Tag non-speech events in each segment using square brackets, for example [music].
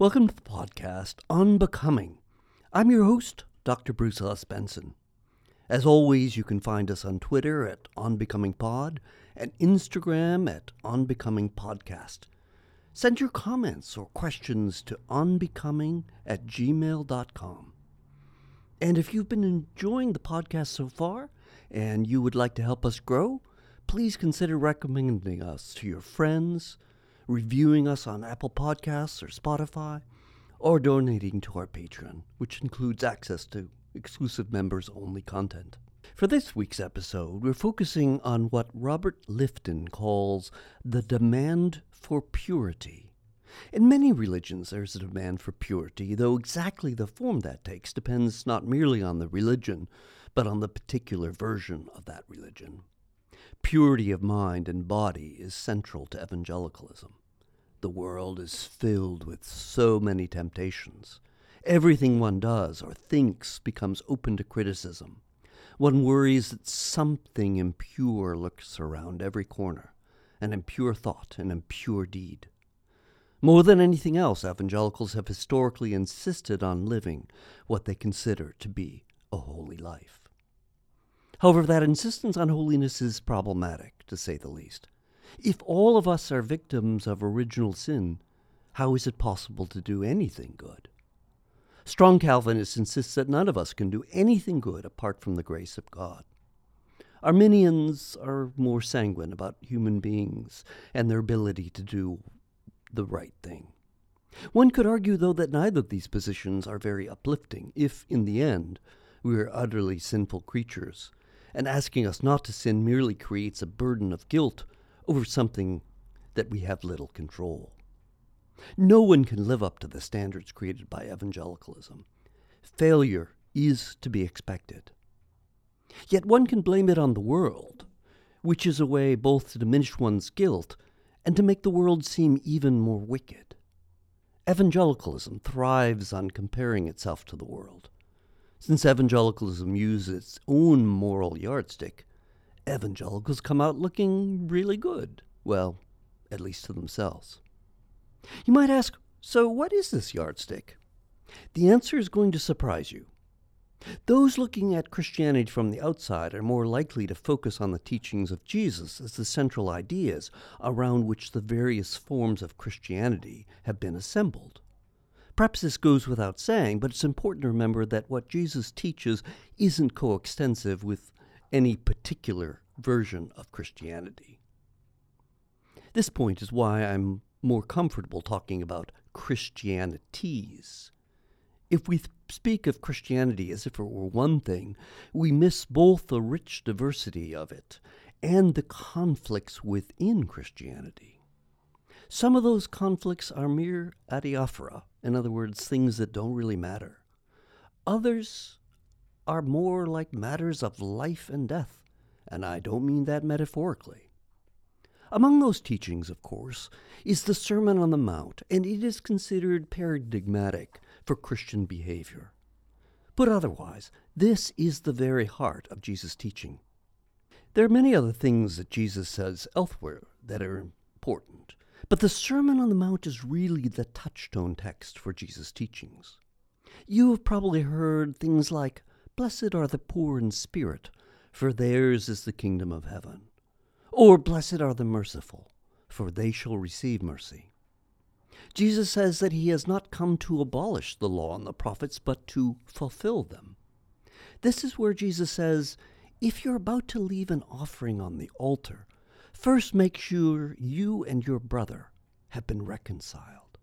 Welcome to the podcast Unbecoming. I'm your host, Dr. Bruce Ellis Benson. As always, you can find us on Twitter at UnbecomingPod and Instagram at UnbecomingPodcast. Send your comments or questions to unbecoming at gmail.com. And if you've been enjoying the podcast so far and you would like to help us grow, please consider recommending us to your friends, reviewing us on Apple Podcasts or Spotify, or donating to our Patreon, which includes access to exclusive members only content. For this week's episode, we're focusing on what Robert Lifton calls the demand for purity. In many religions, there's a demand for purity, though exactly the form that takes depends not merely on the religion, but on the particular version of that religion. Purity of mind and body is central to evangelicalism. The world is filled with so many temptations. Everything one does or thinks becomes open to criticism. One worries that something impure lurks around every corner an impure thought, an impure deed. More than anything else, evangelicals have historically insisted on living what they consider to be a holy life. However, that insistence on holiness is problematic, to say the least. If all of us are victims of original sin, how is it possible to do anything good? Strong Calvinists insist that none of us can do anything good apart from the grace of God. Arminians are more sanguine about human beings and their ability to do the right thing. One could argue, though, that neither of these positions are very uplifting if, in the end, we are utterly sinful creatures and asking us not to sin merely creates a burden of guilt over something that we have little control. No one can live up to the standards created by evangelicalism. Failure is to be expected. Yet one can blame it on the world, which is a way both to diminish one's guilt and to make the world seem even more wicked. Evangelicalism thrives on comparing itself to the world. Since evangelicalism uses its own moral yardstick, evangelicals come out looking really good. Well, at least to themselves. You might ask, so what is this yardstick? The answer is going to surprise you. Those looking at Christianity from the outside are more likely to focus on the teachings of Jesus as the central ideas around which the various forms of Christianity have been assembled. Perhaps this goes without saying, but it's important to remember that what Jesus teaches isn't coextensive with any particular version of Christianity. This point is why I'm more comfortable talking about Christianities. If we speak of Christianity as if it were one thing, we miss both the rich diversity of it and the conflicts within Christianity. Some of those conflicts are mere adiaphora, in other words, things that don't really matter. Others are more like matters of life and death, and I don't mean that metaphorically. Among those teachings, of course, is the Sermon on the Mount, and it is considered paradigmatic for Christian behavior. But otherwise, this is the very heart of Jesus' teaching. There are many other things that Jesus says elsewhere that are important, but the Sermon on the Mount is really the touchstone text for Jesus' teachings. You have probably heard things like, Blessed are the poor in spirit, for theirs is the kingdom of heaven. Or, Blessed are the merciful, for they shall receive mercy. Jesus says that he has not come to abolish the law and the prophets, but to fulfill them. This is where Jesus says, If you're about to leave an offering on the altar, First, make sure you and your brother have been reconciled.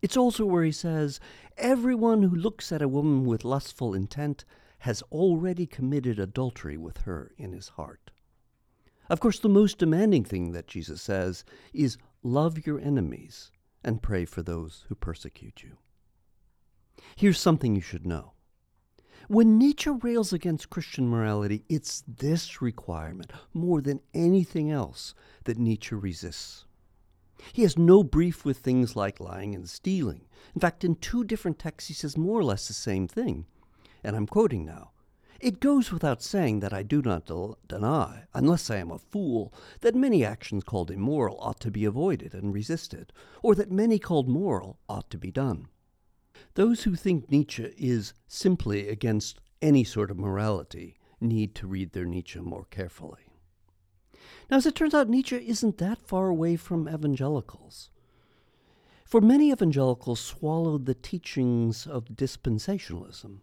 It's also where he says, Everyone who looks at a woman with lustful intent has already committed adultery with her in his heart. Of course, the most demanding thing that Jesus says is love your enemies and pray for those who persecute you. Here's something you should know when Nietzsche rails against Christian morality, it's this requirement, more than anything else, that Nietzsche resists. He has no brief with things like lying and stealing. In fact, in two different texts, he says more or less the same thing. And I'm quoting now It goes without saying that I do not del- deny, unless I am a fool, that many actions called immoral ought to be avoided and resisted, or that many called moral ought to be done. Those who think Nietzsche is simply against any sort of morality need to read their Nietzsche more carefully. Now, as it turns out, Nietzsche isn't that far away from evangelicals. For many evangelicals swallowed the teachings of dispensationalism,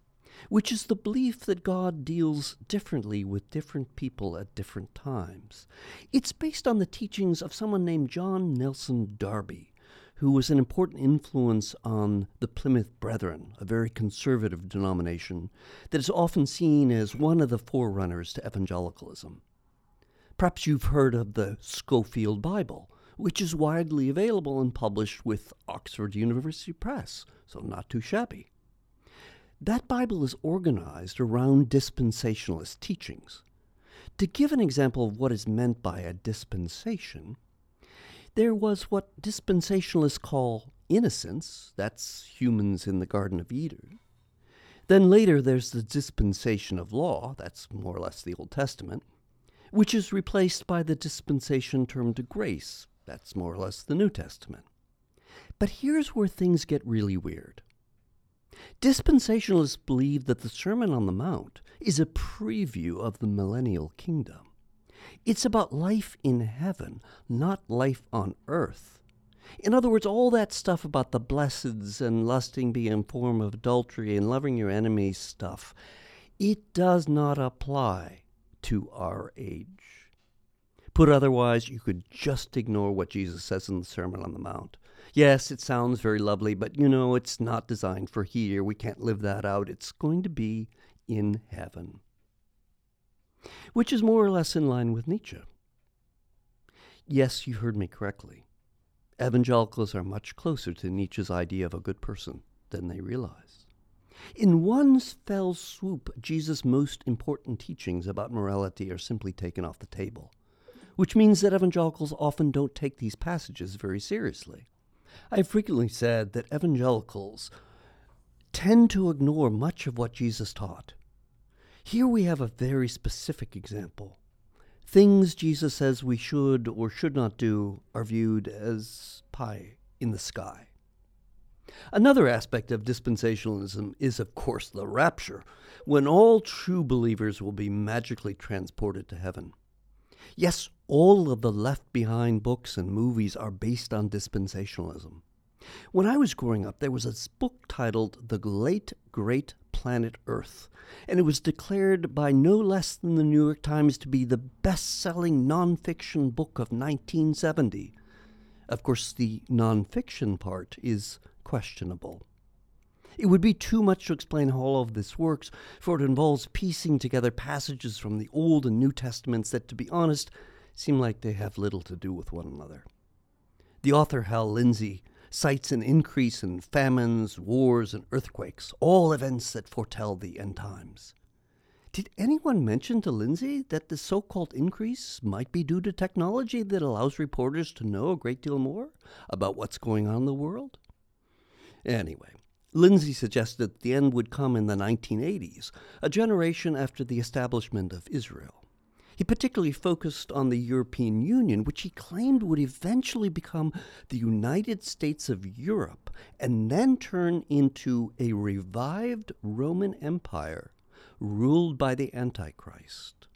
which is the belief that God deals differently with different people at different times. It's based on the teachings of someone named John Nelson Darby, who was an important influence on the Plymouth Brethren, a very conservative denomination that is often seen as one of the forerunners to evangelicalism. Perhaps you've heard of the Scofield Bible, which is widely available and published with Oxford University Press, so not too shabby. That Bible is organized around dispensationalist teachings. To give an example of what is meant by a dispensation, there was what dispensationalists call innocence, that's humans in the Garden of Eden. Then later there's the dispensation of law, that's more or less the Old Testament, which is replaced by the dispensation termed grace, that's more or less the New Testament. But here's where things get really weird. Dispensationalists believe that the Sermon on the Mount is a preview of the millennial kingdom. It's about life in heaven, not life on earth. In other words, all that stuff about the blesseds and lusting a form of adultery and loving your enemies stuff, it does not apply to our age. Put otherwise, you could just ignore what Jesus says in the Sermon on the Mount. Yes, it sounds very lovely, but you know, it's not designed for here. We can't live that out. It's going to be in heaven. Which is more or less in line with Nietzsche. Yes, you heard me correctly. Evangelicals are much closer to Nietzsche's idea of a good person than they realize. In one fell swoop, Jesus' most important teachings about morality are simply taken off the table, which means that evangelicals often don't take these passages very seriously. I've frequently said that evangelicals tend to ignore much of what Jesus taught. Here we have a very specific example. Things Jesus says we should or should not do are viewed as pie in the sky. Another aspect of dispensationalism is, of course, the rapture, when all true believers will be magically transported to heaven. Yes, all of the left behind books and movies are based on dispensationalism. When I was growing up, there was a book titled The Late Great Planet Earth, and it was declared by no less than the New York Times to be the best selling nonfiction book of 1970. Of course, the nonfiction part is questionable. It would be too much to explain how all of this works, for it involves piecing together passages from the Old and New Testaments that, to be honest, seem like they have little to do with one another. The author Hal Lindsey cites an increase in famines, wars, and earthquakes, all events that foretell the end times. Did anyone mention to Lindsey that the so called increase might be due to technology that allows reporters to know a great deal more about what's going on in the world? Anyway, Lindsey suggested that the end would come in the 1980s, a generation after the establishment of Israel. He particularly focused on the European Union, which he claimed would eventually become the United States of Europe and then turn into a revived Roman Empire ruled by the Antichrist.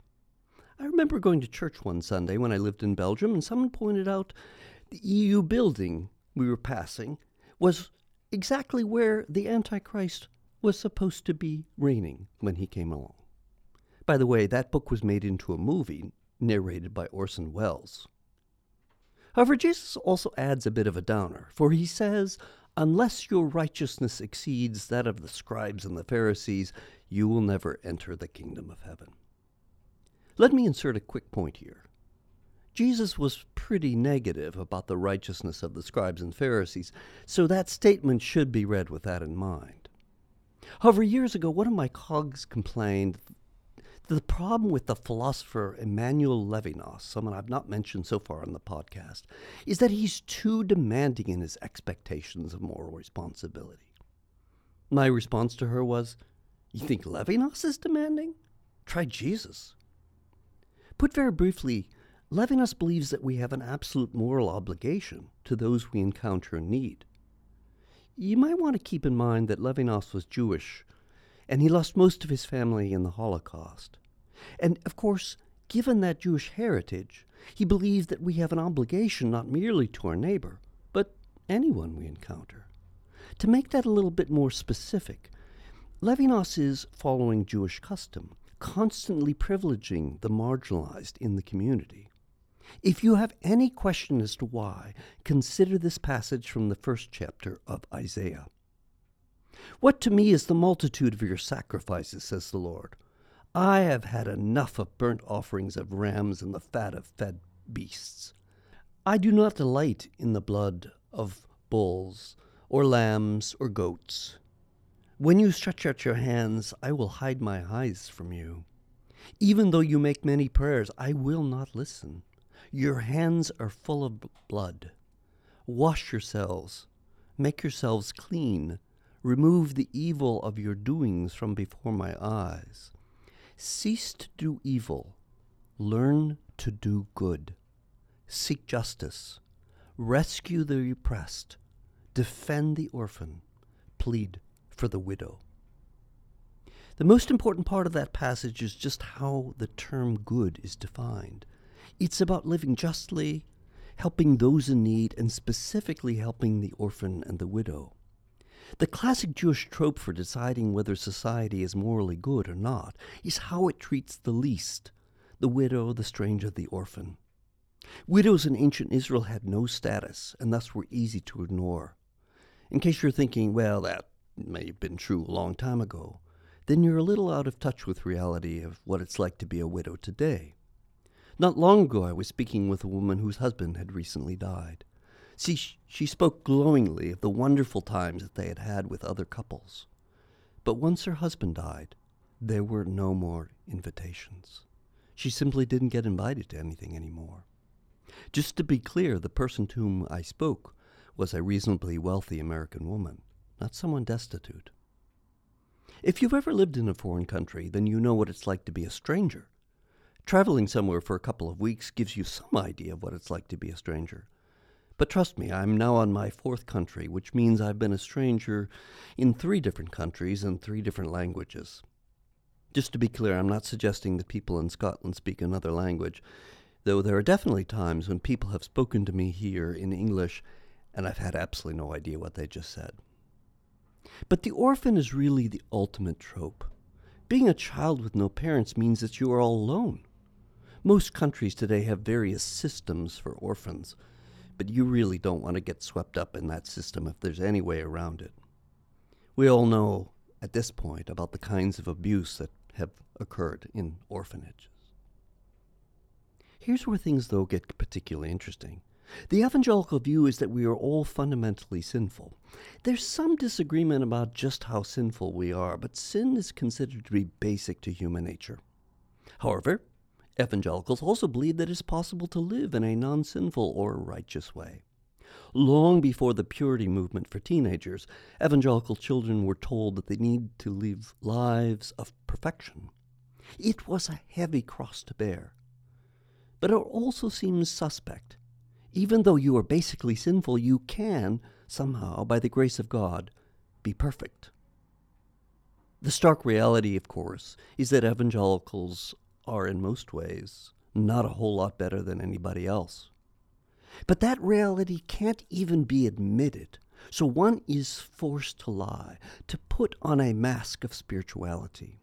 I remember going to church one Sunday when I lived in Belgium, and someone pointed out the EU building we were passing was exactly where the Antichrist was supposed to be reigning when he came along. By the way, that book was made into a movie narrated by Orson Welles. However, Jesus also adds a bit of a downer, for he says, Unless your righteousness exceeds that of the scribes and the Pharisees, you will never enter the kingdom of heaven. Let me insert a quick point here. Jesus was pretty negative about the righteousness of the scribes and Pharisees, so that statement should be read with that in mind. However, years ago, one of my cogs complained the problem with the philosopher Emmanuel Levinas, someone I've not mentioned so far on the podcast, is that he's too demanding in his expectations of moral responsibility. My response to her was, You think Levinas is demanding? Try Jesus. Put very briefly, Levinas believes that we have an absolute moral obligation to those we encounter in need. You might want to keep in mind that Levinas was Jewish, and he lost most of his family in the Holocaust. And of course, given that Jewish heritage, he believed that we have an obligation not merely to our neighbor, but anyone we encounter. To make that a little bit more specific, Levinas is following Jewish custom, constantly privileging the marginalized in the community. If you have any question as to why, consider this passage from the first chapter of Isaiah. What to me is the multitude of your sacrifices, says the Lord? I have had enough of burnt offerings of rams and the fat of fed beasts. I do not delight in the blood of bulls, or lambs, or goats. When you stretch out your hands, I will hide my eyes from you. Even though you make many prayers, I will not listen. Your hands are full of blood. Wash yourselves, make yourselves clean, remove the evil of your doings from before my eyes. Cease to do evil, learn to do good. Seek justice, rescue the oppressed, defend the orphan, plead for the widow. The most important part of that passage is just how the term good is defined. It's about living justly, helping those in need, and specifically helping the orphan and the widow. The classic Jewish trope for deciding whether society is morally good or not is how it treats the least the widow, the stranger, the orphan. Widows in ancient Israel had no status and thus were easy to ignore. In case you're thinking, well, that may have been true a long time ago, then you're a little out of touch with reality of what it's like to be a widow today. Not long ago, I was speaking with a woman whose husband had recently died. See, she spoke glowingly of the wonderful times that they had had with other couples. But once her husband died, there were no more invitations. She simply didn't get invited to anything anymore. Just to be clear, the person to whom I spoke was a reasonably wealthy American woman, not someone destitute. If you've ever lived in a foreign country, then you know what it's like to be a stranger. Traveling somewhere for a couple of weeks gives you some idea of what it's like to be a stranger. But trust me, I'm now on my fourth country, which means I've been a stranger in three different countries and three different languages. Just to be clear, I'm not suggesting that people in Scotland speak another language, though there are definitely times when people have spoken to me here in English and I've had absolutely no idea what they just said. But the orphan is really the ultimate trope. Being a child with no parents means that you are all alone. Most countries today have various systems for orphans but you really don't want to get swept up in that system if there's any way around it. We all know at this point about the kinds of abuse that have occurred in orphanages. Here's where things, though, get particularly interesting. The evangelical view is that we are all fundamentally sinful. There's some disagreement about just how sinful we are, but sin is considered to be basic to human nature. However, Evangelicals also believe that it is possible to live in a non sinful or righteous way. Long before the purity movement for teenagers, evangelical children were told that they need to live lives of perfection. It was a heavy cross to bear. But it also seems suspect. Even though you are basically sinful, you can, somehow, by the grace of God, be perfect. The stark reality, of course, is that evangelicals are, in most ways, not a whole lot better than anybody else. But that reality can't even be admitted, so one is forced to lie, to put on a mask of spirituality.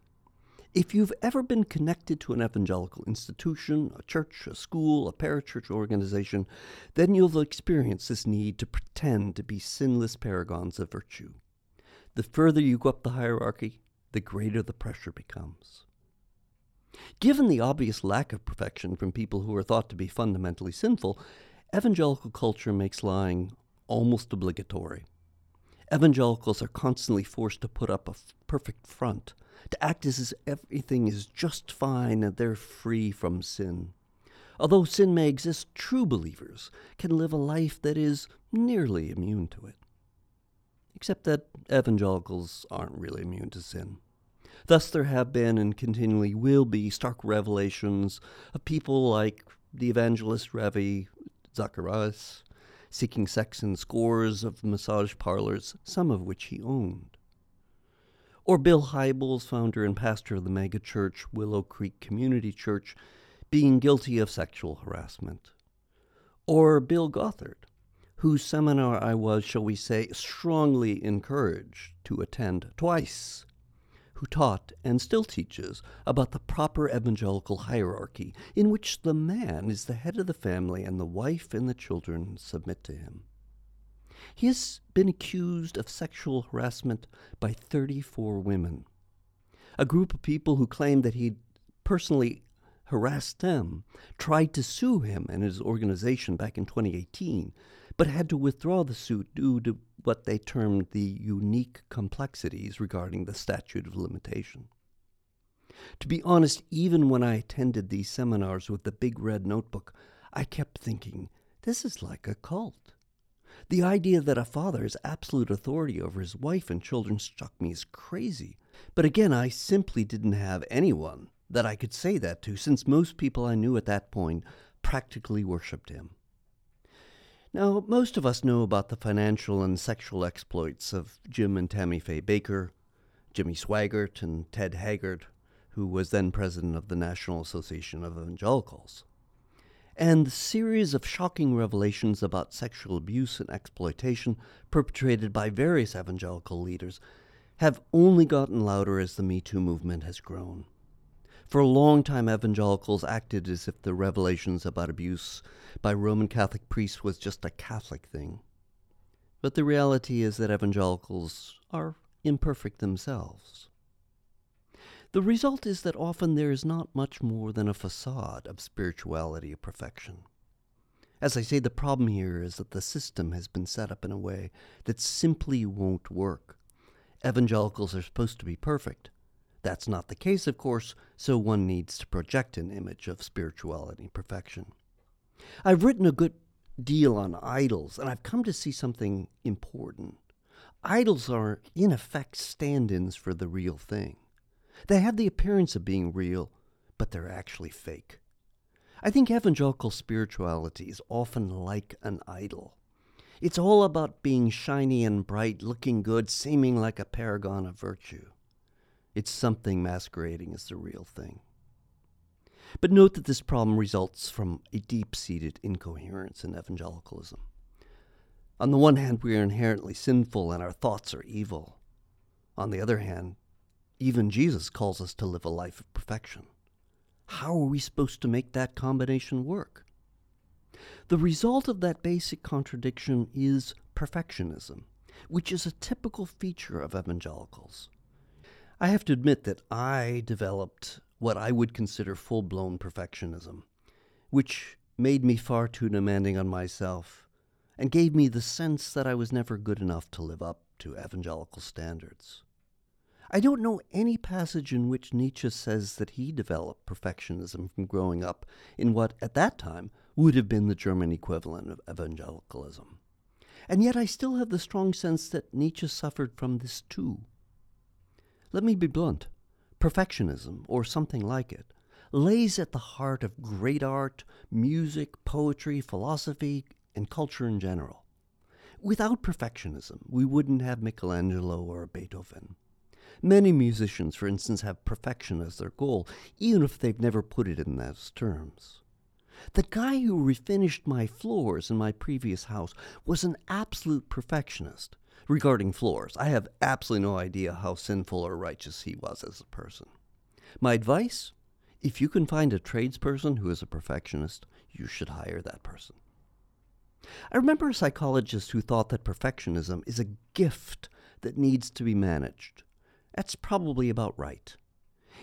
If you've ever been connected to an evangelical institution, a church, a school, a parachurch organization, then you'll experience this need to pretend to be sinless paragons of virtue. The further you go up the hierarchy, the greater the pressure becomes. Given the obvious lack of perfection from people who are thought to be fundamentally sinful, evangelical culture makes lying almost obligatory. Evangelicals are constantly forced to put up a f- perfect front, to act as if everything is just fine and they're free from sin. Although sin may exist, true believers can live a life that is nearly immune to it. Except that evangelicals aren't really immune to sin. Thus, there have been and continually will be stark revelations of people like the evangelist Ravi Zacharias, seeking sex in scores of massage parlors, some of which he owned. Or Bill Hybels, founder and pastor of the megachurch Willow Creek Community Church, being guilty of sexual harassment. Or Bill Gothard, whose seminar I was, shall we say, strongly encouraged to attend twice who taught and still teaches about the proper evangelical hierarchy in which the man is the head of the family and the wife and the children submit to him. He has been accused of sexual harassment by 34 women, a group of people who claim that he personally harassed them, tried to sue him and his organization back in 2018, but had to withdraw the suit due to what they termed the unique complexities regarding the statute of limitation. To be honest, even when I attended these seminars with the big red notebook, I kept thinking, this is like a cult. The idea that a father has absolute authority over his wife and children struck me as crazy. But again, I simply didn't have anyone that I could say that to, since most people I knew at that point practically worshipped him. Now, most of us know about the financial and sexual exploits of Jim and Tammy Faye Bakker, Jimmy Swaggart, and Ted Haggard, who was then president of the National Association of Evangelicals. And the series of shocking revelations about sexual abuse and exploitation perpetrated by various evangelical leaders have only gotten louder as the Me Too movement has grown. For a long time, evangelicals acted as if the revelations about abuse by Roman Catholic priests was just a Catholic thing. But the reality is that evangelicals are imperfect themselves. The result is that often there is not much more than a facade of spirituality perfection. As I say, the problem here is that the system has been set up in a way that simply won't work. Evangelicals are supposed to be perfect, that's not the case, of course, so one needs to project an image of spirituality perfection. I've written a good deal on idols, and I've come to see something important. Idols are, in effect, stand ins for the real thing. They have the appearance of being real, but they're actually fake. I think evangelical spirituality is often like an idol. It's all about being shiny and bright, looking good, seeming like a paragon of virtue. It's something masquerading as the real thing. But note that this problem results from a deep seated incoherence in evangelicalism. On the one hand, we are inherently sinful and our thoughts are evil. On the other hand, even Jesus calls us to live a life of perfection. How are we supposed to make that combination work? The result of that basic contradiction is perfectionism, which is a typical feature of evangelicals. I have to admit that I developed what I would consider full blown perfectionism, which made me far too demanding on myself and gave me the sense that I was never good enough to live up to evangelical standards. I don't know any passage in which Nietzsche says that he developed perfectionism from growing up in what, at that time, would have been the German equivalent of evangelicalism. And yet I still have the strong sense that Nietzsche suffered from this too. Let me be blunt. Perfectionism, or something like it, lays at the heart of great art, music, poetry, philosophy, and culture in general. Without perfectionism, we wouldn't have Michelangelo or Beethoven. Many musicians, for instance, have perfection as their goal, even if they've never put it in those terms. The guy who refinished my floors in my previous house was an absolute perfectionist regarding floors. I have absolutely no idea how sinful or righteous he was as a person. My advice if you can find a tradesperson who is a perfectionist, you should hire that person. I remember a psychologist who thought that perfectionism is a gift that needs to be managed. That's probably about right.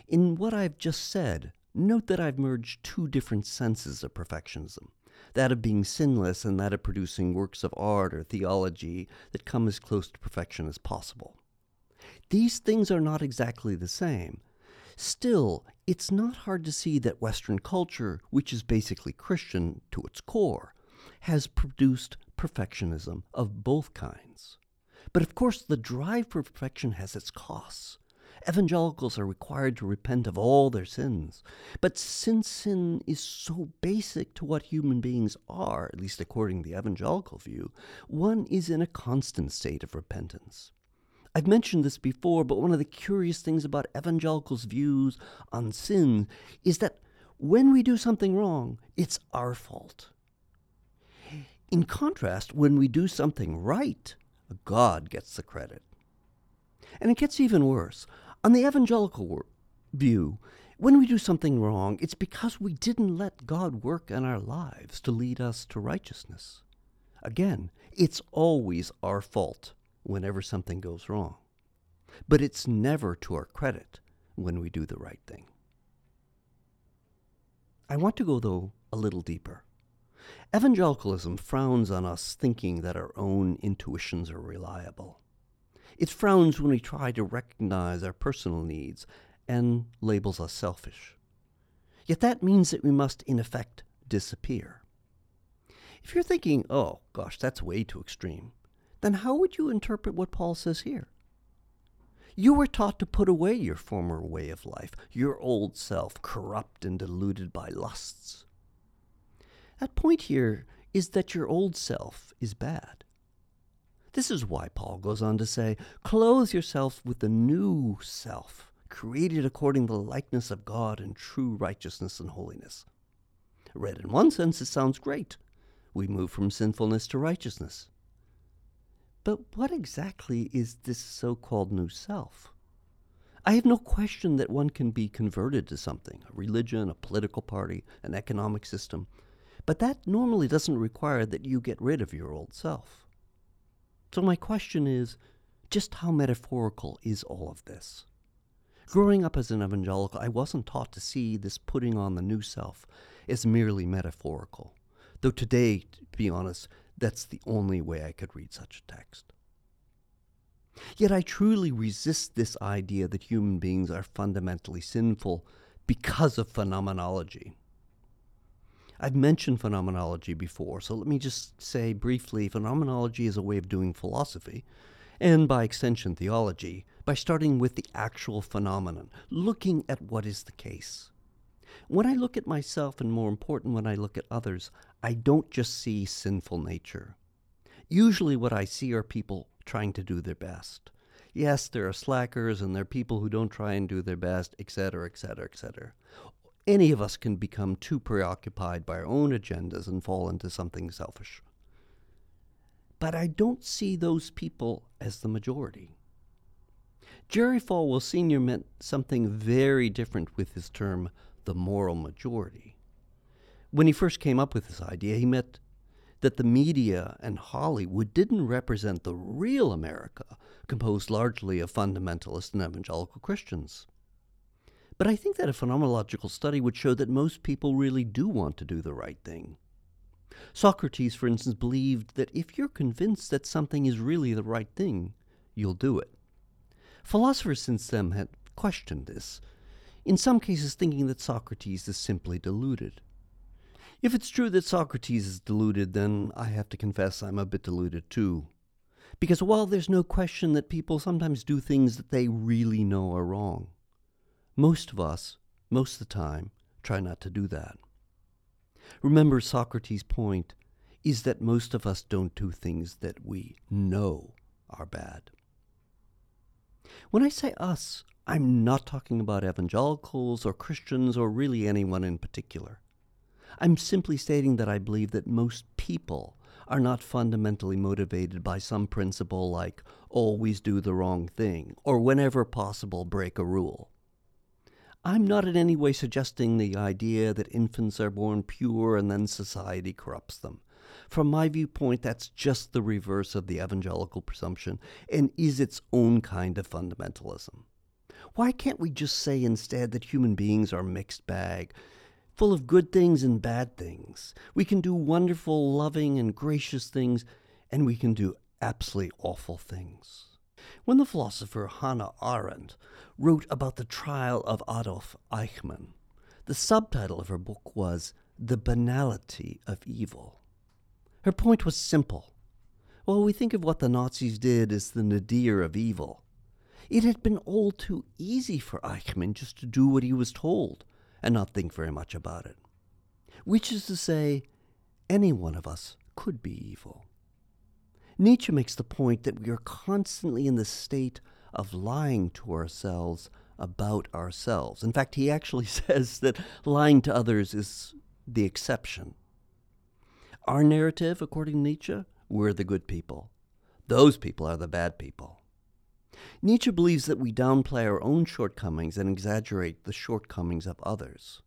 In what I've just said, note that I've merged two different senses of perfectionism that of being sinless and that of producing works of art or theology that come as close to perfection as possible. These things are not exactly the same. Still, it's not hard to see that Western culture, which is basically Christian to its core, has produced perfectionism of both kinds. But of course, the drive for perfection has its costs. Evangelicals are required to repent of all their sins. But since sin is so basic to what human beings are, at least according to the evangelical view, one is in a constant state of repentance. I've mentioned this before, but one of the curious things about evangelicals' views on sin is that when we do something wrong, it's our fault. In contrast, when we do something right, God gets the credit. And it gets even worse. On the evangelical view, when we do something wrong, it's because we didn't let God work in our lives to lead us to righteousness. Again, it's always our fault whenever something goes wrong. But it's never to our credit when we do the right thing. I want to go, though, a little deeper. Evangelicalism frowns on us thinking that our own intuitions are reliable. It frowns when we try to recognize our personal needs and labels us selfish. Yet that means that we must, in effect, disappear. If you're thinking, oh, gosh, that's way too extreme, then how would you interpret what Paul says here? You were taught to put away your former way of life, your old self, corrupt and deluded by lusts. That point here is that your old self is bad. This is why Paul goes on to say, Clothe yourself with the new self, created according to the likeness of God in true righteousness and holiness. Read in one sense, it sounds great. We move from sinfulness to righteousness. But what exactly is this so called new self? I have no question that one can be converted to something a religion, a political party, an economic system but that normally doesn't require that you get rid of your old self. So, my question is just how metaphorical is all of this? Growing up as an evangelical, I wasn't taught to see this putting on the new self as merely metaphorical. Though today, to be honest, that's the only way I could read such a text. Yet I truly resist this idea that human beings are fundamentally sinful because of phenomenology. I've mentioned phenomenology before, so let me just say briefly phenomenology is a way of doing philosophy, and by extension, theology, by starting with the actual phenomenon, looking at what is the case. When I look at myself, and more important, when I look at others, I don't just see sinful nature. Usually, what I see are people trying to do their best. Yes, there are slackers and there are people who don't try and do their best, etc., etc., etc any of us can become too preoccupied by our own agendas and fall into something selfish. But I don't see those people as the majority. Jerry Falwell Sr. meant something very different with his term, the moral majority. When he first came up with this idea, he meant that the media and Hollywood didn't represent the real America, composed largely of fundamentalist and evangelical Christians. But I think that a phenomenological study would show that most people really do want to do the right thing. Socrates, for instance, believed that if you're convinced that something is really the right thing, you'll do it. Philosophers since then have questioned this, in some cases thinking that Socrates is simply deluded. If it's true that Socrates is deluded, then I have to confess I'm a bit deluded too. Because while there's no question that people sometimes do things that they really know are wrong, most of us, most of the time, try not to do that. Remember, Socrates' point is that most of us don't do things that we know are bad. When I say us, I'm not talking about evangelicals or Christians or really anyone in particular. I'm simply stating that I believe that most people are not fundamentally motivated by some principle like always do the wrong thing or whenever possible break a rule. I'm not in any way suggesting the idea that infants are born pure and then society corrupts them. From my viewpoint, that's just the reverse of the evangelical presumption and is its own kind of fundamentalism. Why can't we just say instead that human beings are mixed bag, full of good things and bad things? We can do wonderful, loving, and gracious things, and we can do absolutely awful things. When the philosopher Hannah Arendt wrote about the trial of Adolf Eichmann, the subtitle of her book was The Banality of Evil. Her point was simple. While we think of what the Nazis did as the nadir of evil, It had been all too easy for Eichmann just to do what he was told and not think very much about it. Which is to say, any one of us could be evil. Nietzsche makes the point that we are constantly in the state of lying to ourselves about ourselves. In fact, he actually [laughs] says that lying to others is the exception. Our narrative, according to Nietzsche, we're the good people. Those people are the bad people. Nietzsche believes that we downplay our own shortcomings and exaggerate the shortcomings of others.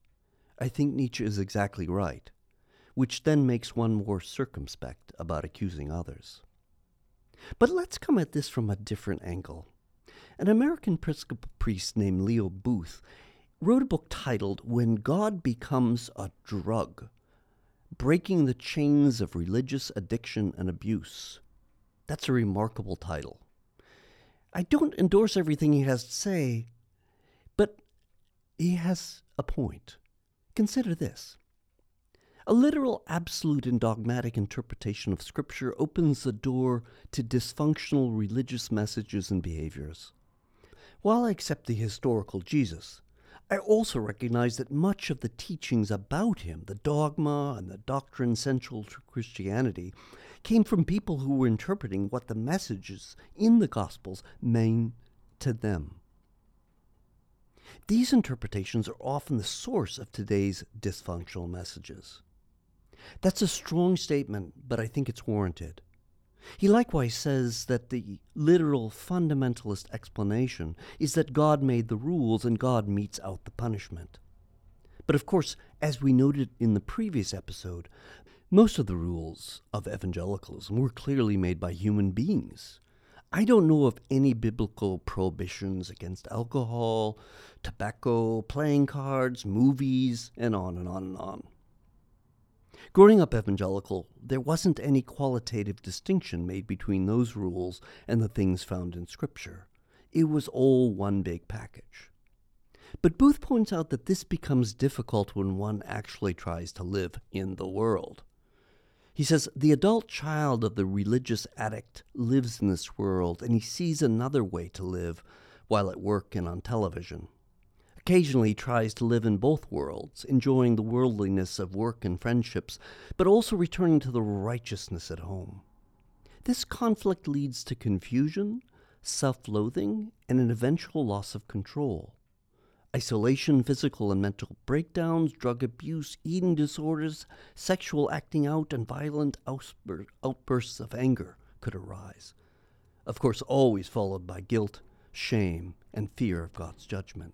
I think Nietzsche is exactly right, which then makes one more circumspect about accusing others. But let's come at this from a different angle. An American Episcopal priest named Leo Booth wrote a book titled When God Becomes a Drug Breaking the Chains of Religious Addiction and Abuse. That's a remarkable title. I don't endorse everything he has to say, but he has a point. Consider this. A literal, absolute, and dogmatic interpretation of Scripture opens the door to dysfunctional religious messages and behaviors. While I accept the historical Jesus, I also recognize that much of the teachings about him, the dogma and the doctrine central to Christianity, came from people who were interpreting what the messages in the Gospels mean to them. These interpretations are often the source of today's dysfunctional messages. That's a strong statement, but I think it's warranted. He likewise says that the literal fundamentalist explanation is that God made the rules and God metes out the punishment. But of course, as we noted in the previous episode, most of the rules of evangelicalism were clearly made by human beings. I don't know of any biblical prohibitions against alcohol, tobacco, playing cards, movies, and on and on and on. Growing up evangelical, there wasn't any qualitative distinction made between those rules and the things found in Scripture. It was all one big package. But Booth points out that this becomes difficult when one actually tries to live in the world. He says the adult child of the religious addict lives in this world and he sees another way to live while at work and on television. Occasionally tries to live in both worlds, enjoying the worldliness of work and friendships, but also returning to the righteousness at home. This conflict leads to confusion, self loathing, and an eventual loss of control. Isolation, physical and mental breakdowns, drug abuse, eating disorders, sexual acting out, and violent outbursts of anger could arise. Of course, always followed by guilt, shame, and fear of God's judgment.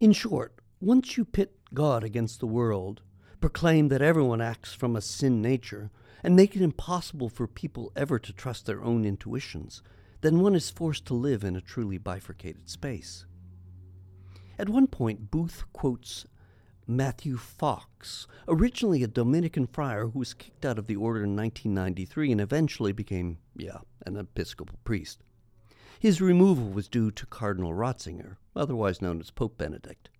In short, once you pit God against the world, proclaim that everyone acts from a sin nature, and make it impossible for people ever to trust their own intuitions, then one is forced to live in a truly bifurcated space. At one point, Booth quotes Matthew Fox, originally a Dominican friar who was kicked out of the order in 1993 and eventually became, yeah, an Episcopal priest. His removal was due to Cardinal Ratzinger, otherwise known as Pope Benedict.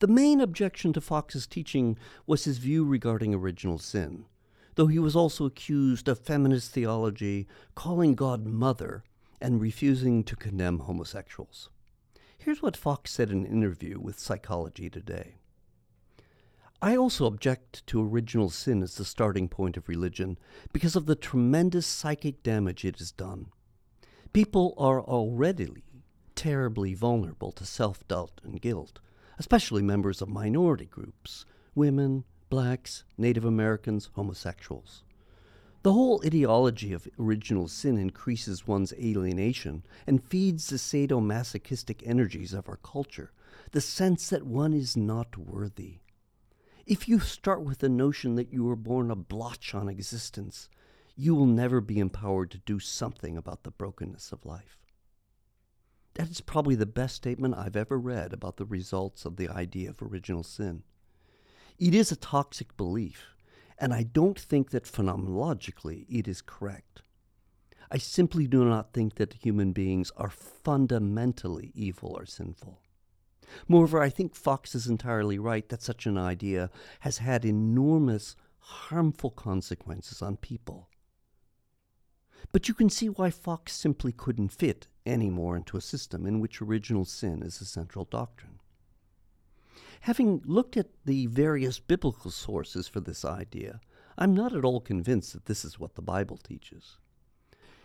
The main objection to Fox's teaching was his view regarding original sin, though he was also accused of feminist theology, calling God mother, and refusing to condemn homosexuals. Here's what Fox said in an interview with Psychology Today. I also object to original sin as the starting point of religion because of the tremendous psychic damage it has done. People are already terribly vulnerable to self doubt and guilt, especially members of minority groups women, blacks, Native Americans, homosexuals. The whole ideology of original sin increases one's alienation and feeds the sadomasochistic energies of our culture, the sense that one is not worthy. If you start with the notion that you were born a blotch on existence, you will never be empowered to do something about the brokenness of life. That is probably the best statement I've ever read about the results of the idea of original sin. It is a toxic belief, and I don't think that phenomenologically it is correct. I simply do not think that human beings are fundamentally evil or sinful. Moreover, I think Fox is entirely right that such an idea has had enormous harmful consequences on people. But you can see why Fox simply couldn't fit anymore into a system in which original sin is a central doctrine. Having looked at the various biblical sources for this idea, I'm not at all convinced that this is what the Bible teaches.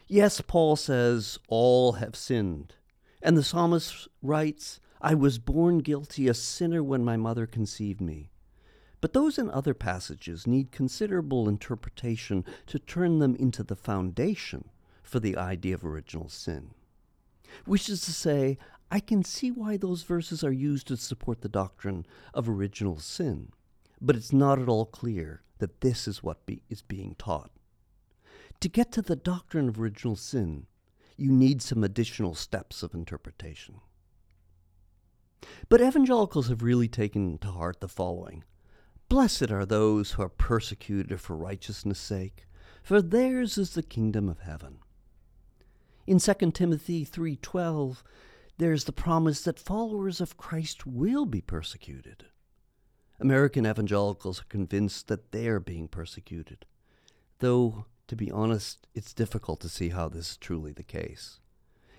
Yes, Paul says, all have sinned. And the psalmist writes, I was born guilty, a sinner when my mother conceived me. But those and other passages need considerable interpretation to turn them into the foundation for the idea of original sin. Which is to say, I can see why those verses are used to support the doctrine of original sin, but it's not at all clear that this is what be, is being taught. To get to the doctrine of original sin, you need some additional steps of interpretation. But evangelicals have really taken to heart the following Blessed are those who are persecuted for righteousness' sake, for theirs is the kingdom of heaven. In 2 Timothy 3:12, there's the promise that followers of Christ will be persecuted. American evangelicals are convinced that they're being persecuted, though, to be honest, it's difficult to see how this is truly the case.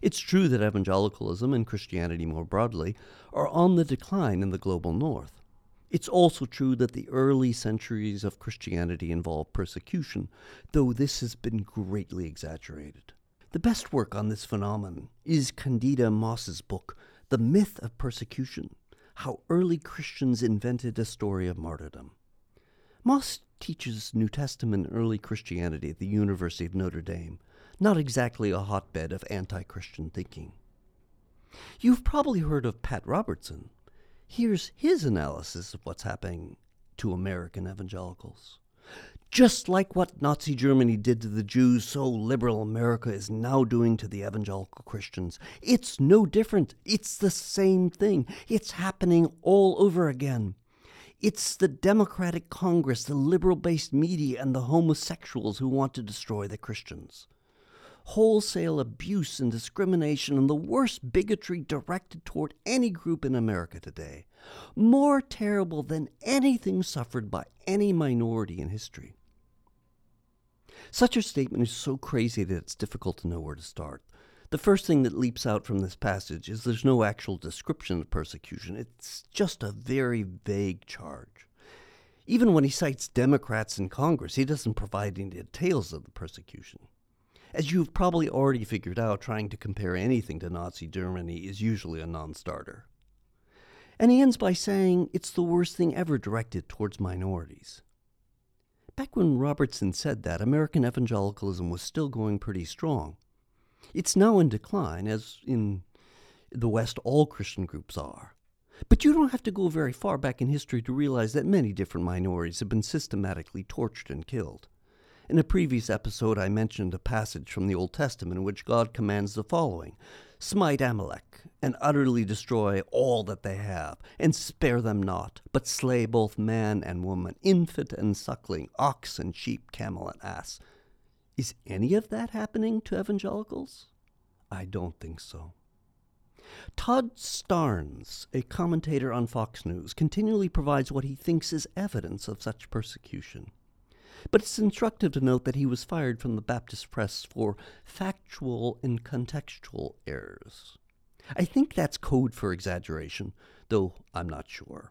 It's true that evangelicalism and Christianity more broadly are on the decline in the global north. It's also true that the early centuries of Christianity involved persecution, though this has been greatly exaggerated. The best work on this phenomenon is Candida Moss's book, The Myth of Persecution How Early Christians Invented a Story of Martyrdom. Moss teaches New Testament and early Christianity at the University of Notre Dame, not exactly a hotbed of anti Christian thinking. You've probably heard of Pat Robertson. Here's his analysis of what's happening to American evangelicals. Just like what Nazi Germany did to the Jews, so liberal America is now doing to the evangelical Christians. It's no different. It's the same thing. It's happening all over again. It's the Democratic Congress, the liberal based media, and the homosexuals who want to destroy the Christians. Wholesale abuse and discrimination and the worst bigotry directed toward any group in America today. More terrible than anything suffered by any minority in history. Such a statement is so crazy that it's difficult to know where to start. The first thing that leaps out from this passage is there's no actual description of persecution. It's just a very vague charge. Even when he cites Democrats in Congress, he doesn't provide any details of the persecution. As you've probably already figured out, trying to compare anything to Nazi Germany is usually a non starter. And he ends by saying it's the worst thing ever directed towards minorities. Back when Robertson said that, American evangelicalism was still going pretty strong. It's now in decline, as in the West all Christian groups are. But you don't have to go very far back in history to realize that many different minorities have been systematically tortured and killed. In a previous episode, I mentioned a passage from the Old Testament in which God commands the following Smite Amalek, and utterly destroy all that they have, and spare them not, but slay both man and woman, infant and suckling, ox and sheep, camel and ass. Is any of that happening to evangelicals? I don't think so. Todd Starnes, a commentator on Fox News, continually provides what he thinks is evidence of such persecution. But it's instructive to note that he was fired from the Baptist press for factual and contextual errors. I think that's code for exaggeration, though I'm not sure.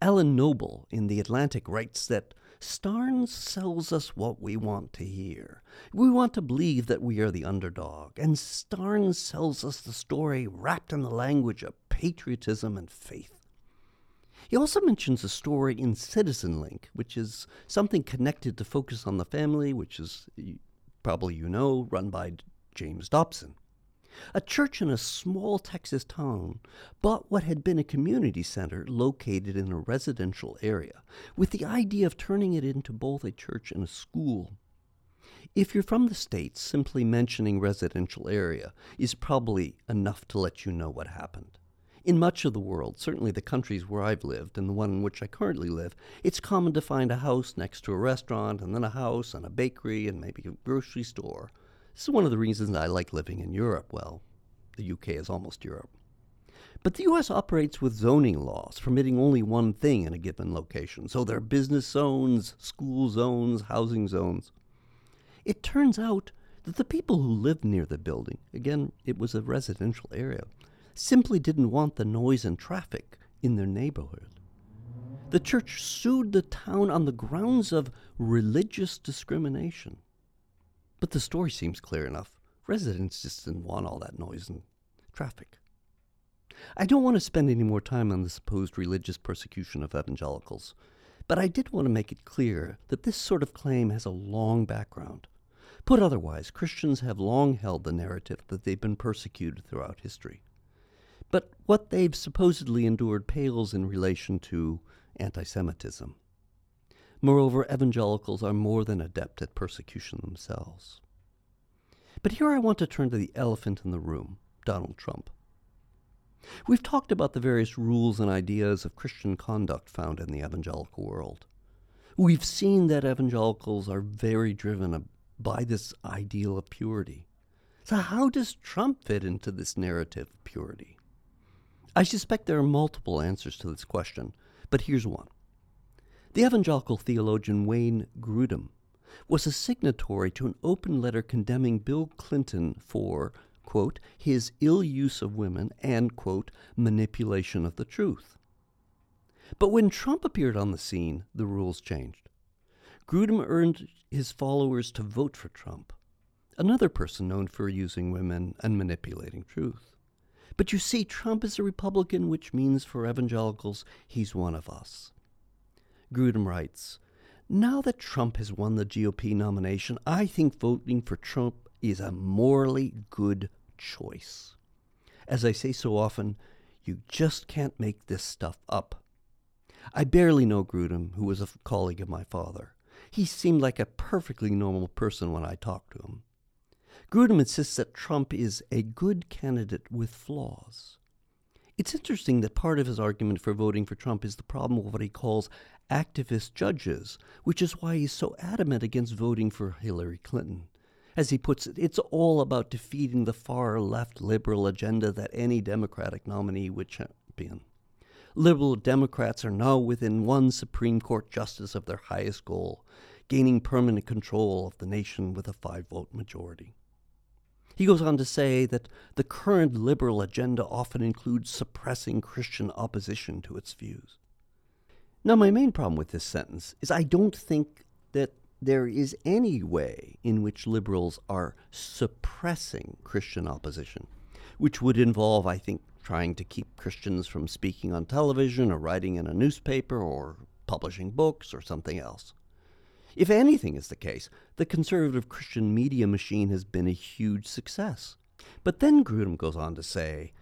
Alan Noble in The Atlantic writes that Starnes sells us what we want to hear. We want to believe that we are the underdog, and Starnes sells us the story wrapped in the language of patriotism and faith. He also mentions a story in Citizen Link, which is something connected to Focus on the Family, which is probably you know, run by James Dobson. A church in a small Texas town bought what had been a community center located in a residential area with the idea of turning it into both a church and a school. If you're from the States, simply mentioning residential area is probably enough to let you know what happened. In much of the world, certainly the countries where I've lived and the one in which I currently live, it's common to find a house next to a restaurant and then a house and a bakery and maybe a grocery store. This is one of the reasons I like living in Europe. Well, the UK is almost Europe. But the US operates with zoning laws permitting only one thing in a given location. So there are business zones, school zones, housing zones. It turns out that the people who lived near the building, again, it was a residential area, simply didn't want the noise and traffic in their neighborhood. The church sued the town on the grounds of religious discrimination. But the story seems clear enough. Residents just didn't want all that noise and traffic. I don't want to spend any more time on the supposed religious persecution of evangelicals, but I did want to make it clear that this sort of claim has a long background. Put otherwise, Christians have long held the narrative that they've been persecuted throughout history. But what they've supposedly endured pales in relation to anti Semitism. Moreover, evangelicals are more than adept at persecution themselves. But here I want to turn to the elephant in the room Donald Trump. We've talked about the various rules and ideas of Christian conduct found in the evangelical world. We've seen that evangelicals are very driven by this ideal of purity. So, how does Trump fit into this narrative of purity? I suspect there are multiple answers to this question, but here's one. The evangelical theologian Wayne Grudem was a signatory to an open letter condemning Bill Clinton for quote, his ill use of women and, quote, manipulation of the truth. But when Trump appeared on the scene, the rules changed. Grudem earned his followers to vote for Trump, another person known for using women and manipulating truth. But you see, Trump is a Republican, which means for evangelicals, he's one of us. Grudem writes Now that Trump has won the GOP nomination, I think voting for Trump is a morally good choice. As I say so often, you just can't make this stuff up. I barely know Grudem, who was a colleague of my father. He seemed like a perfectly normal person when I talked to him. Grudem insists that Trump is a good candidate with flaws. It's interesting that part of his argument for voting for Trump is the problem of what he calls activist judges, which is why he's so adamant against voting for Hillary Clinton. As he puts it, it's all about defeating the far left liberal agenda that any Democratic nominee would champion. Liberal Democrats are now within one Supreme Court justice of their highest goal, gaining permanent control of the nation with a five vote majority. He goes on to say that the current liberal agenda often includes suppressing Christian opposition to its views. Now, my main problem with this sentence is I don't think that there is any way in which liberals are suppressing Christian opposition, which would involve, I think, trying to keep Christians from speaking on television or writing in a newspaper or publishing books or something else. If anything is the case, the conservative Christian media machine has been a huge success. But then Grudem goes on to say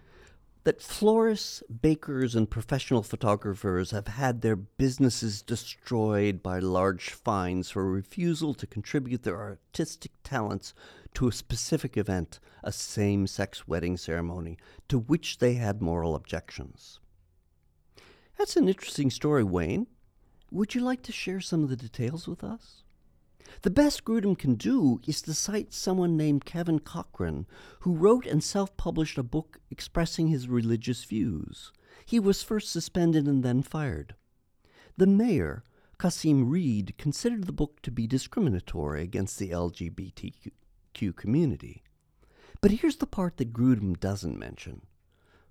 that florists, bakers, and professional photographers have had their businesses destroyed by large fines for refusal to contribute their artistic talents to a specific event, a same sex wedding ceremony, to which they had moral objections. That's an interesting story, Wayne. Would you like to share some of the details with us? The best Grudem can do is to cite someone named Kevin Cochran, who wrote and self published a book expressing his religious views. He was first suspended and then fired. The mayor, Kasim Reed, considered the book to be discriminatory against the LGBTQ community. But here's the part that Grudem doesn't mention.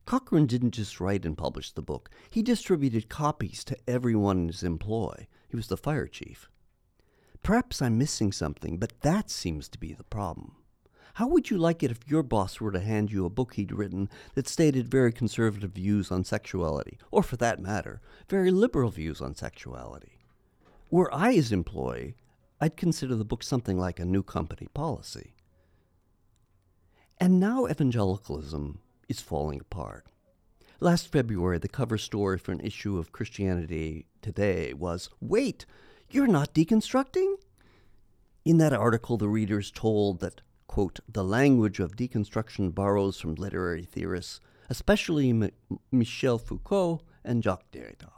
Cochran didn't just write and publish the book, he distributed copies to everyone in his employ. He was the fire chief. Perhaps I'm missing something, but that seems to be the problem. How would you like it if your boss were to hand you a book he'd written that stated very conservative views on sexuality, or for that matter, very liberal views on sexuality? Were I his employee, I'd consider the book something like a new company policy. And now evangelicalism is falling apart. Last February, the cover story for an issue of Christianity Today was Wait, you're not deconstructing? In that article, the readers told that, quote, the language of deconstruction borrows from literary theorists, especially M- Michel Foucault and Jacques Derrida.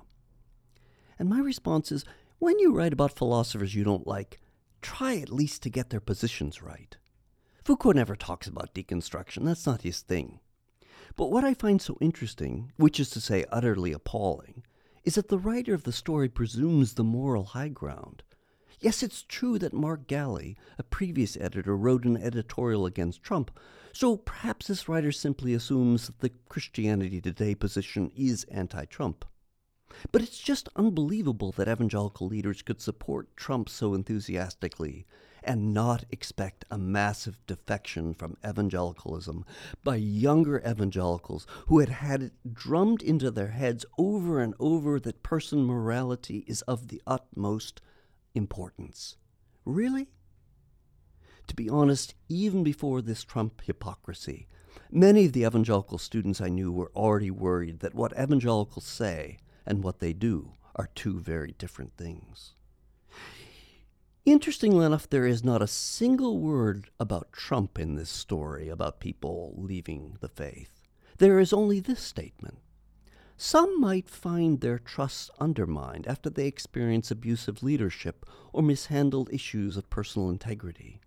And my response is when you write about philosophers you don't like, try at least to get their positions right. Foucault never talks about deconstruction, that's not his thing. But what I find so interesting, which is to say utterly appalling, is that the writer of the story presumes the moral high ground. Yes, it's true that Mark Galli, a previous editor, wrote an editorial against Trump, so perhaps this writer simply assumes that the Christianity Today position is anti Trump. But it's just unbelievable that evangelical leaders could support Trump so enthusiastically and not expect a massive defection from evangelicalism by younger evangelicals who had had it drummed into their heads over and over that person morality is of the utmost importance. Really? To be honest, even before this Trump hypocrisy, many of the evangelical students I knew were already worried that what evangelicals say and what they do are two very different things. Interestingly enough, there is not a single word about Trump in this story about people leaving the faith. There is only this statement Some might find their trust undermined after they experience abusive leadership or mishandled issues of personal integrity.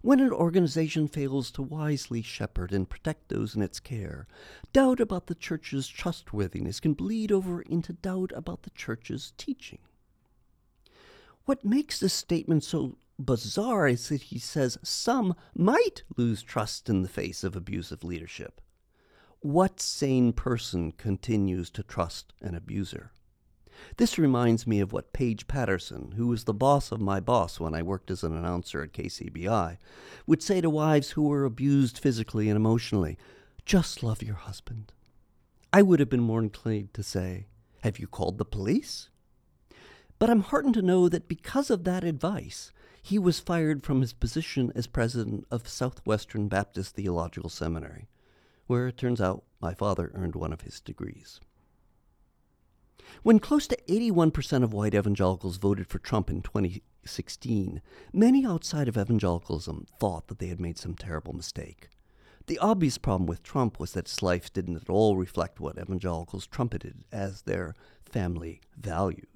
When an organization fails to wisely shepherd and protect those in its care, doubt about the church's trustworthiness can bleed over into doubt about the church's teaching. What makes this statement so bizarre is that he says some might lose trust in the face of abusive leadership. What sane person continues to trust an abuser? This reminds me of what Paige Patterson, who was the boss of my boss when I worked as an announcer at KCBI, would say to wives who were abused physically and emotionally just love your husband. I would have been more inclined to say, Have you called the police? But I'm heartened to know that because of that advice, he was fired from his position as president of Southwestern Baptist Theological Seminary, where it turns out my father earned one of his degrees. When close to 81% of white evangelicals voted for Trump in 2016, many outside of evangelicalism thought that they had made some terrible mistake. The obvious problem with Trump was that his life didn't at all reflect what evangelicals trumpeted as their family values.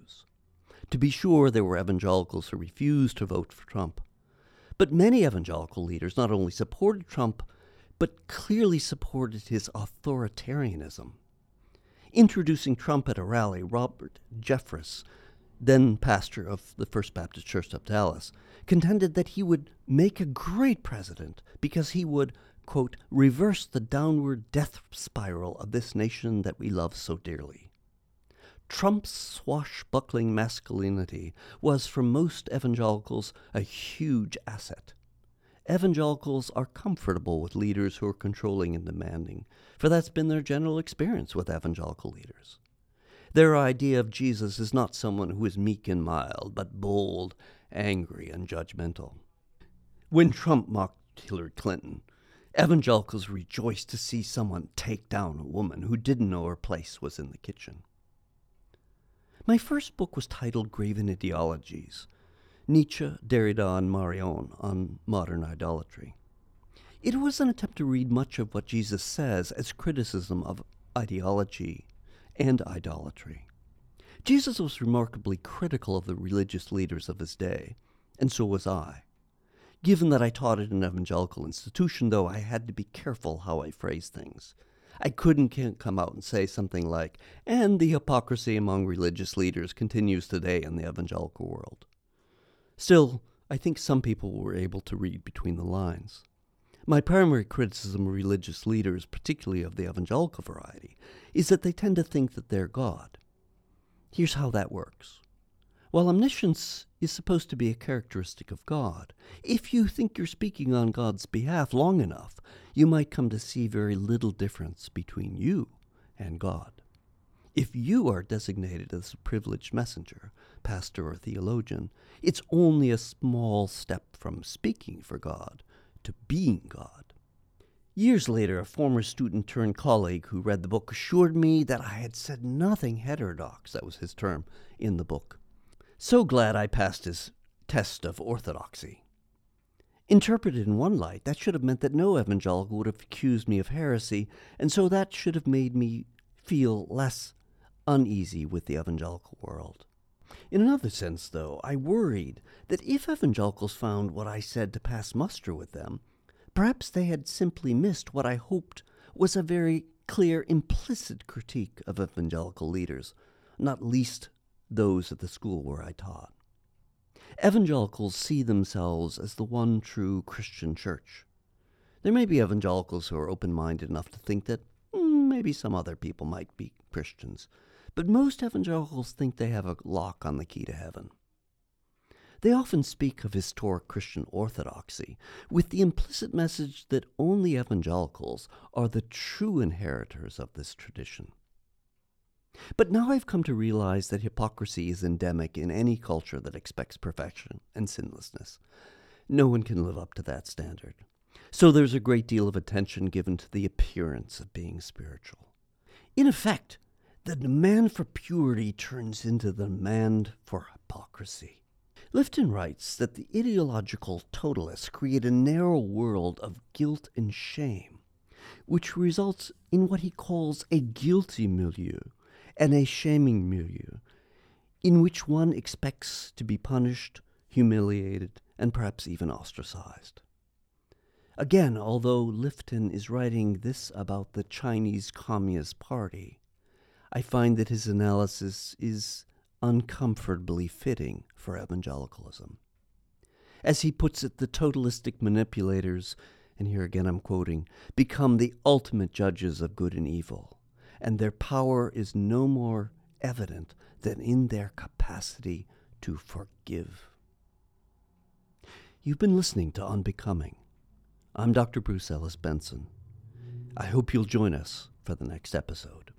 To be sure, there were evangelicals who refused to vote for Trump. But many evangelical leaders not only supported Trump, but clearly supported his authoritarianism. Introducing Trump at a rally, Robert Jeffress, then pastor of the First Baptist Church of Dallas, contended that he would make a great president because he would, quote, reverse the downward death spiral of this nation that we love so dearly. Trump's swashbuckling masculinity was, for most evangelicals, a huge asset. Evangelicals are comfortable with leaders who are controlling and demanding, for that's been their general experience with evangelical leaders. Their idea of Jesus is not someone who is meek and mild, but bold, angry, and judgmental. When Trump mocked Hillary Clinton, evangelicals rejoiced to see someone take down a woman who didn't know her place was in the kitchen. My first book was titled Graven Ideologies Nietzsche, Derrida, and Marion on modern idolatry. It was an attempt to read much of what Jesus says as criticism of ideology and idolatry. Jesus was remarkably critical of the religious leaders of his day, and so was I. Given that I taught at an evangelical institution, though, I had to be careful how I phrased things. I couldn't come out and say something like, and the hypocrisy among religious leaders continues today in the evangelical world. Still, I think some people were able to read between the lines. My primary criticism of religious leaders, particularly of the evangelical variety, is that they tend to think that they're God. Here's how that works. While omniscience is supposed to be a characteristic of God, if you think you're speaking on God's behalf long enough, you might come to see very little difference between you and God. If you are designated as a privileged messenger, pastor, or theologian, it's only a small step from speaking for God to being God. Years later, a former student turned colleague who read the book assured me that I had said nothing heterodox, that was his term, in the book. So glad I passed his test of orthodoxy. Interpreted in one light, that should have meant that no evangelical would have accused me of heresy, and so that should have made me feel less uneasy with the evangelical world. In another sense, though, I worried that if evangelicals found what I said to pass muster with them, perhaps they had simply missed what I hoped was a very clear implicit critique of evangelical leaders, not least those at the school where I taught. Evangelicals see themselves as the one true Christian church. There may be evangelicals who are open minded enough to think that mm, maybe some other people might be Christians, but most evangelicals think they have a lock on the key to heaven. They often speak of historic Christian orthodoxy with the implicit message that only evangelicals are the true inheritors of this tradition. But now I've come to realize that hypocrisy is endemic in any culture that expects perfection and sinlessness. No one can live up to that standard. So there's a great deal of attention given to the appearance of being spiritual. In effect, the demand for purity turns into the demand for hypocrisy. Lifton writes that the ideological totalists create a narrow world of guilt and shame, which results in what he calls a guilty milieu and a shaming milieu, in which one expects to be punished, humiliated, and perhaps even ostracized. Again, although Lifton is writing this about the Chinese Communist Party, I find that his analysis is uncomfortably fitting for evangelicalism. As he puts it, the totalistic manipulators, and here again I'm quoting, become the ultimate judges of good and evil, and their power is no more evident than in their capacity to forgive. You've been listening to Unbecoming. I'm Dr. Bruce Ellis Benson. I hope you'll join us for the next episode.